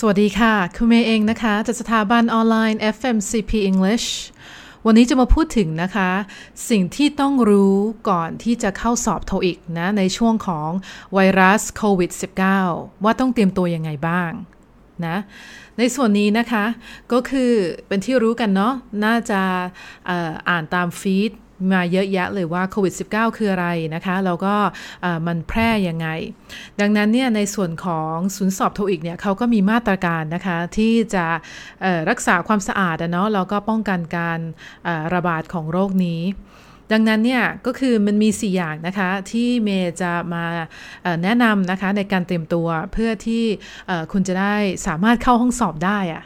สวัสดีค่ะคุณเมย์เองนะคะ จากสถาบันออนไลน์ FMCP English วันนี้จะมาพูดถึงนะคะ สิ่งที่ต้องรู้ก่อนที่จะเข้าสอบโทอีกนะในช่วงของไวรัสโควิด -19 ว่าต้องเตรียมตัวยังไงบ้างนะในส่วนนี้นะคะก็คือเป็นที่รู้กันเนาะน่าจะออ่านตามฟีด มาเยอะแยะเลยว่าโควิด -19 คืออะไรนะคะแล้วก็มันแพร่ยังไง ดังนั้นเนี่ยในส่วนของศูนย์สอบโทอีกเนี่ยเขาก็มีมาตรการนะคะที่จะรักษาความสะอาดเนาะแล้วก็ป้องกันการระบาดของโรคนี้ ดังนั้นเนี่ยก็คือมันมี 4 อย่างนะคะที่เมย์จะมาแนะนำนะคะในการเตรียมตัวเพื่อที่คุณจะได้สามารถเข้าห้องสอบได้อะ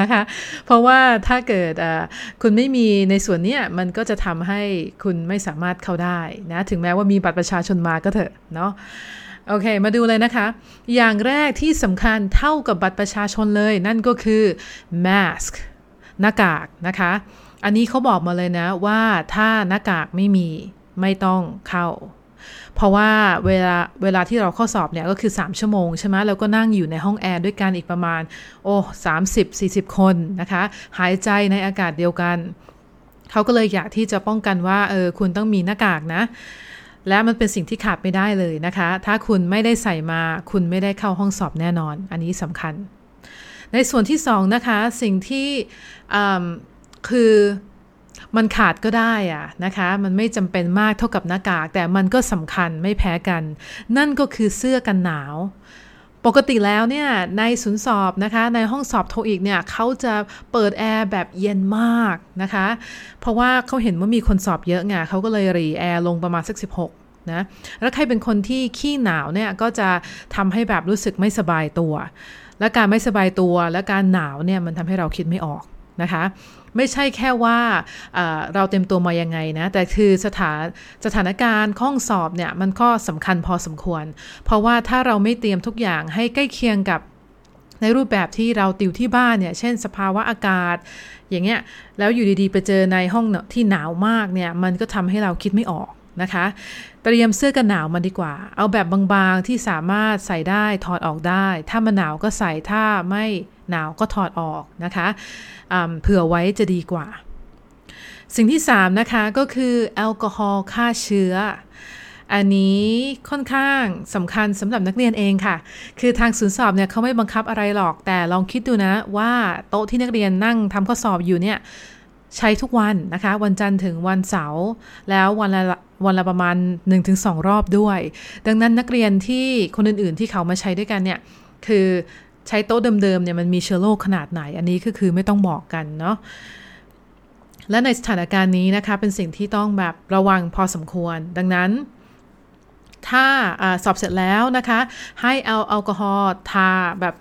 นะคะ เพราะว่าถ้าเกิดคุณไม่มีในส่วนนี้มันก็จะทำให้คุณไม่สามารถเข้าได้นะถึงแม้ว่ามีบัตรประชาชนมาก็เถอะเนาะโอเค มาดูเลยนะคะ อย่างแรกที่สำคัญเท่ากับบัตรประชาชนเลย นั่นก็คือ mask หน้ากากนะคะ อันนี้เขาบอกมาเลยนะว่าถ้าหน้ากากไม่มีไม่ต้องเข้า เพราะว่าเวลาเวลาที่เราเข้อสอบเนี่ยก็คือ 3 ชั่วโมงใช่ไหมแล้วก็นั่งอยู่ในห้องแอร์ด้วยกันอีกประมาณ โอ้สามสิบสี่สิบคนนะคะ หายใจในอากาศเดียวกัน เขาก็เลยอยากที่จะป้องกันว่าเออคุณต้องมีหน้ากากนะ และมันเป็นสิ่งที่ขาดไม่ได้เลยนะคะ ถ้าคุณไม่ได้ใส่มาคุณไม่ได้เข้าห้องสอบแน่นอน อันนี้สำคัญ ในส่วนที่2นะคะสิ่งที่ คือมันขาดก็ได้อะนะคะ มันไม่จำเป็นมากเท่ากับหน้ากาก แต่มันก็สำคัญไม่แพ้กัน นั่นก็คือเสื้อกันหนาว ปกติแล้วเนี่ยในศูนย์สอบนะคะ ในห้องสอบ TOEIC เนี่ยเขาจะเปิดแอร์แบบเย็นมากนะคะ เพราะว่าเขาเห็นว่ามีคนสอบเยอะไงเขาก็เลยเร่งแอร์ลงประมาณสัก 16นะแล้วใครเป็นคนที่ขี้หนาวเนี่ยก็จะทำให้แบบรู้สึกไม่สบายตัว และการไม่สบายตัวและการหนาวเนี่ยมันทำให้เราคิดไม่ออกนะคะ ไม่ใช่แค่ว่าเราเตรียมตัวมายังไงนะ แต่คือสถานสถานการณ์ห้องสอบเนี่ยมันก็สำคัญพอสมควร เพราะว่าถ้าเราไม่เตรียมทุกอย่างให้ใกล้เคียงกับในรูปแบบที่เราติวที่บ้านเนี่ย เช่นสภาวะอากาศ อย่างเงี้ย แล้วอยู่ดีๆ ไปเจอในห้องที่หนาวมากเนี่ย มันก็ทำให้เราคิดไม่ออกนะคะ เตรียมเสื้อกันหนาวมาดีกว่า เอาแบบบางๆที่สามารถใส่ได้ถอดออกได้ ถ้ามันหนาวก็ใส่ถ้าไม่ หนาวก็ถอดออกนะคะเผื่อไว้จะดีกว่า สิ่งที่ 3 นะคะก็คือแอลกอฮอล์ฆ่าเชื้อ อันนี้ค่อนข้างสำคัญสำหรับนักเรียนเองค่ะ คือทางศูนย์สอบเนี่ยเขาไม่บังคับอะไรหรอกแต่ลองคิดดูนะว่าโต๊ะที่นักเรียนนั่งทำข้อสอบอยู่เนี่ยใช้ทุกวันนะคะ วันจันทร์ถึงวันเสาร์แล้ววันละวันละประมาณ 1-2 รอบด้วย ดังนั้นนักเรียนที่คนอื่นๆที่เขามาใช้ด้วยกันเนี่ย คือ ใช้โต๊ะเดิมๆเนี่ยมันมีเชื้อโรคขนาดไหน อันนี้ก็คือไม่ต้องบอกกันเนาะและในสถานการณ์นี้นะคะเป็นสิ่งที่ต้องแบบระวังพอสมควร ดังนั้น ถ้าอสอบเสร็จแล้วนะคะ ให้เอาแอลกอฮอล์ทาแบบ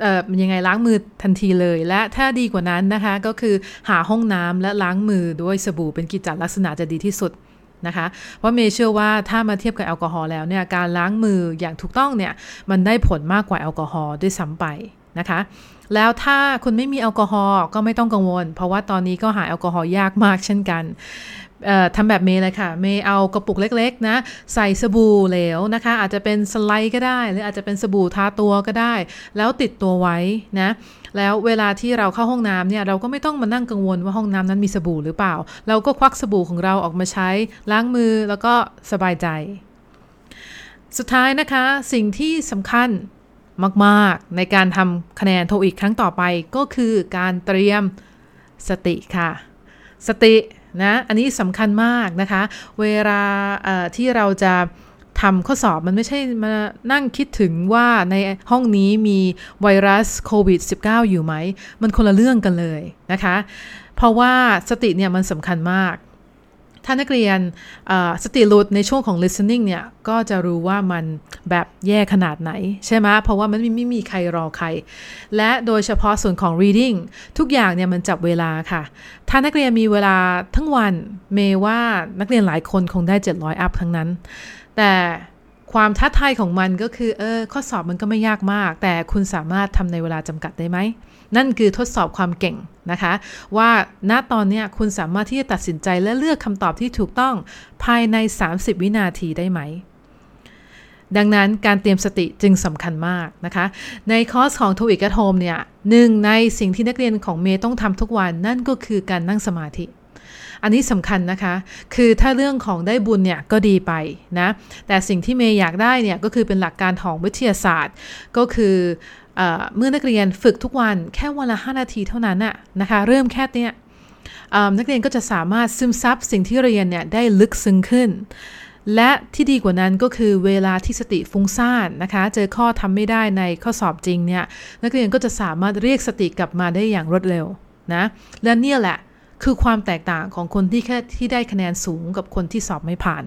เอ่อยังไงล้างมือทันทีเลย และถ้าดีกว่านั้นนะคะ ก็คือหาห้องน้ำและล้างมือด้วยสบู่เป็นกิจลักษณะจะดีที่สุด นะคะ เพราะเมย์เชื่อว่าถ้ามาเทียบกับแอลกอฮอล์แล้วเนี่ยการล้างมืออย่างถูกต้องเนี่ยมันได้ผลมากกว่าแอลกอฮอล์ด้วยซ้ำไปนะคะแล้วถ้าคุณไม่มีแอลกอฮอล์ก็ไม่ต้องกังวล เพราะว่าตอนนี้ก็หาแอลกอฮอล์ยากมากเช่นกัน ทำแบบเมย์เลยค่ะ เมย์เอากระปุกเล็กๆนะ ใส่สบู่เหลวนะคะ อาจจะเป็นสไลด์ก็ได้ หรืออาจจะเป็นสบู่ทาตัวก็ได้ แล้วติดตัวไว้นะแล้วเวลาที่เราเข้าห้องน้ำเนี่ยเราก็ไม่ต้องมานั่งกังวลว่าห้องน้ำนั้นมีสบู่หรือเปล่า เราก็ควักสบู่ของเราออกมาใช้ล้างมือแล้วก็สบายใจ สุดท้ายนะคะสิ่งที่สำคัญมากๆ ในการทำคะแนนโทอีกครั้งต่อไปก็คือการเตรียมสติค่ะ สติ นะ อันนี้สำคัญมากนะคะ เวลาที่เราจะทำข้อสอบมันไม่ใช่มานั่งคิดถึงว่าในห้องนี้มีไวรัสโควิด -19 อยู่ไหม มันคนละเรื่องกันเลยนะคะ เพราะว่าสติเนี่ยมันสำคัญมาก ถ้านักเรียนสติหลุดในช่วงของ listening เนี่ย ก็จะรู้ว่ามันแบบแย่ขนาดไหน ใช่ไหมเพราะว่ามันไม่มีใครรอใคร และโดยเฉพาะส่วนของ reading ทุกอย่างเนี่ยมันจับเวลาค่ะ ถ้านักเรียนมีเวลาทั้งวัน เมว่านักเรียนหลายคนคงได้ 700 อัพทั้งนั้น แต่ ความท้าทายของมันก็คือเออข้อสอบมันก็ไม่ยากมาก แต่คุณสามารถทำในเวลาจำกัดได้ไหม นั่นคือทดสอบความเก่งนะคะ ว่าณตอนนี้คุณสามารถที่จะตัดสินใจและเลือกคำตอบที่ถูกต้องภายใน 30 วินาทีได้ไหม ดังนั้นการเตรียมสติจึงสำคัญมากนะคะ ในคอร์สของ t o อิก at Home เนี่ยหนึ่งในสิ่งที่นักเรียนของเมย์ต้องทำทุกวันนั่นก็คือการนั่งสมาธิ อันนี้สำคัญนะคะ คือถ้าเรื่องของได้บุญเนี่ยก็ดีไปนะ แต่สิ่งที่เมย์อยากได้เนี่ยก็คือเป็นหลักการของวิทยาศาสตร์ ก็คือเอเมื่อนักเรียนฝึกทุกวันแค่วันละ 5 นาทีเท่านั้นน่ะนะคะเริ่มแค่เนี้ยนักเรียนก็จะสามารถซึมซับสิ่งที่เรียนเนี่ยได้ลึกซึ้งขึ้น และที่ดีกว่านั้นก็คือเวลาที่สติฟุ้งซ่านนะคะ เจอข้อทำไม่ได้ในข้อสอบจริงเนี่ยนักเรียนก็จะสามารถเรียกสติกลับมาได้อย่างรวดเร็วนะและเนี่ยแหละ คือความแตกต่างของคนที่แค่ที่ได้คะแนนสูงกับคนที่สอบไม่ผ่าน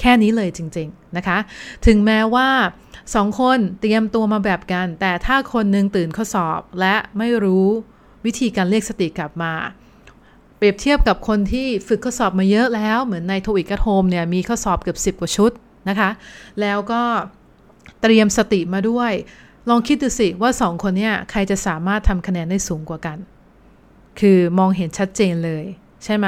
แค่นี้เลยจริง ๆ นะคะ ถึงแม้ว่าสองคนเตรียมตัวมาแบบกัน แต่ถ้าคนหนึ่งตื่นข้อสอบและไม่รู้วิธีการเรียกสติกลับมา เปรียบเทียบกับคนที่ฝึกข้อสอบมาเยอะแล้ว เหมือนในโทอีกโฮมเนี่ยมีข้อสอบเกือบ10 กว่าชุดนะคะ แล้วก็เตรียมสติมาด้วย ลองคิดดูสิว่าสองคนเนี่ยใครจะสามารถทำคะแนนได้สูงกว่ากัน คือมองเห็นชัดเจนเลยใช่ไหม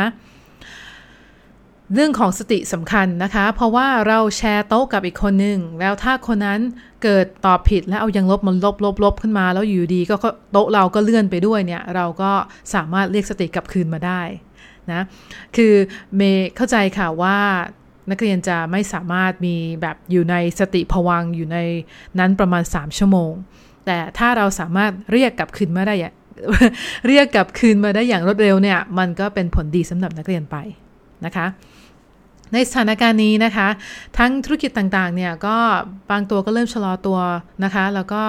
เรื่องของสติสำคัญนะคะ เพราะว่าเราแชร์โต๊ะกับอีกคนหนึ่งแล้วถ้าคนนั้นเกิดตอบผิดแล้วเอายังลบมันลบลบลบขึ้นมา แล้วอยู่ดีก็โต๊ะเราก็เลื่อนไปด้วยเนี่ย เราก็สามารถเรียกสติกลับคืนมาได้นะคือเมย์เข้าใจค่ะว่านักเรียนจะไม่สามารถมีแบบอยู่ในสติผวังอยู่ในนั้นประมาณ 3 ชั่วโมง แต่ถ้าเราสามารถเรียกกลับคืนมาได้ เรียกกลับคืนมาได้อย่างรวดเร็วเนี่ยมันก็เป็นผลดีสำหรับนักเรียนไปนะคะ ในสถานการณ์นี้นะคะ ทั้งธุรกิจต่างๆเนี่ยก็บางตัวก็เริ่มชะลอตัวนะคะ แล้วก็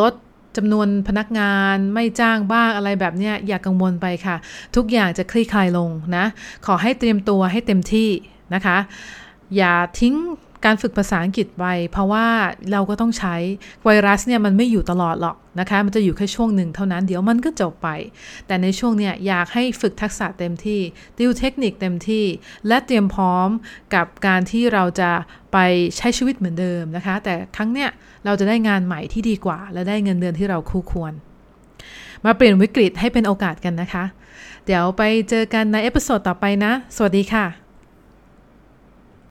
ลดจำนวนพนักงานไม่จ้างบ้างอะไรแบบนี้อย่ากกังวลไปค่ะ ทุกอย่างจะคลี่คลายลงนะ ขอให้เตรียมตัวให้เต็มที่นะคะ อย่าทิ้ง การฝึกภาษาอังกฤษไปเพราะว่าเราก็ต้องใช้ไวรัสเนี่ยมันไม่อยู่ตลอดหรอกนะคะ มันจะอยู่แค่ช่วงหนึ่งเท่านั้นเดี๋ยวมันก็จบไป แต่ในช่วงเนี้ยอยากให้ฝึกทักษะเต็มที่ติวเทคนิคเต็มที่ และเตรียมพร้อมกับการที่เราจะไปใช้ชีวิตเหมือนเดิมนะคะ แต่ครั้งเนี้ยเราจะได้งานใหม่ที่ดีกว่า และได้เงินเดือนที่เราคู่ควร มาเปลี่ยนวิกฤตให้เป็นโอกาสกันนะคะ เดี๋ยวไปเจอกันใน episode ต่อไปนะ สวัสดีค่ะ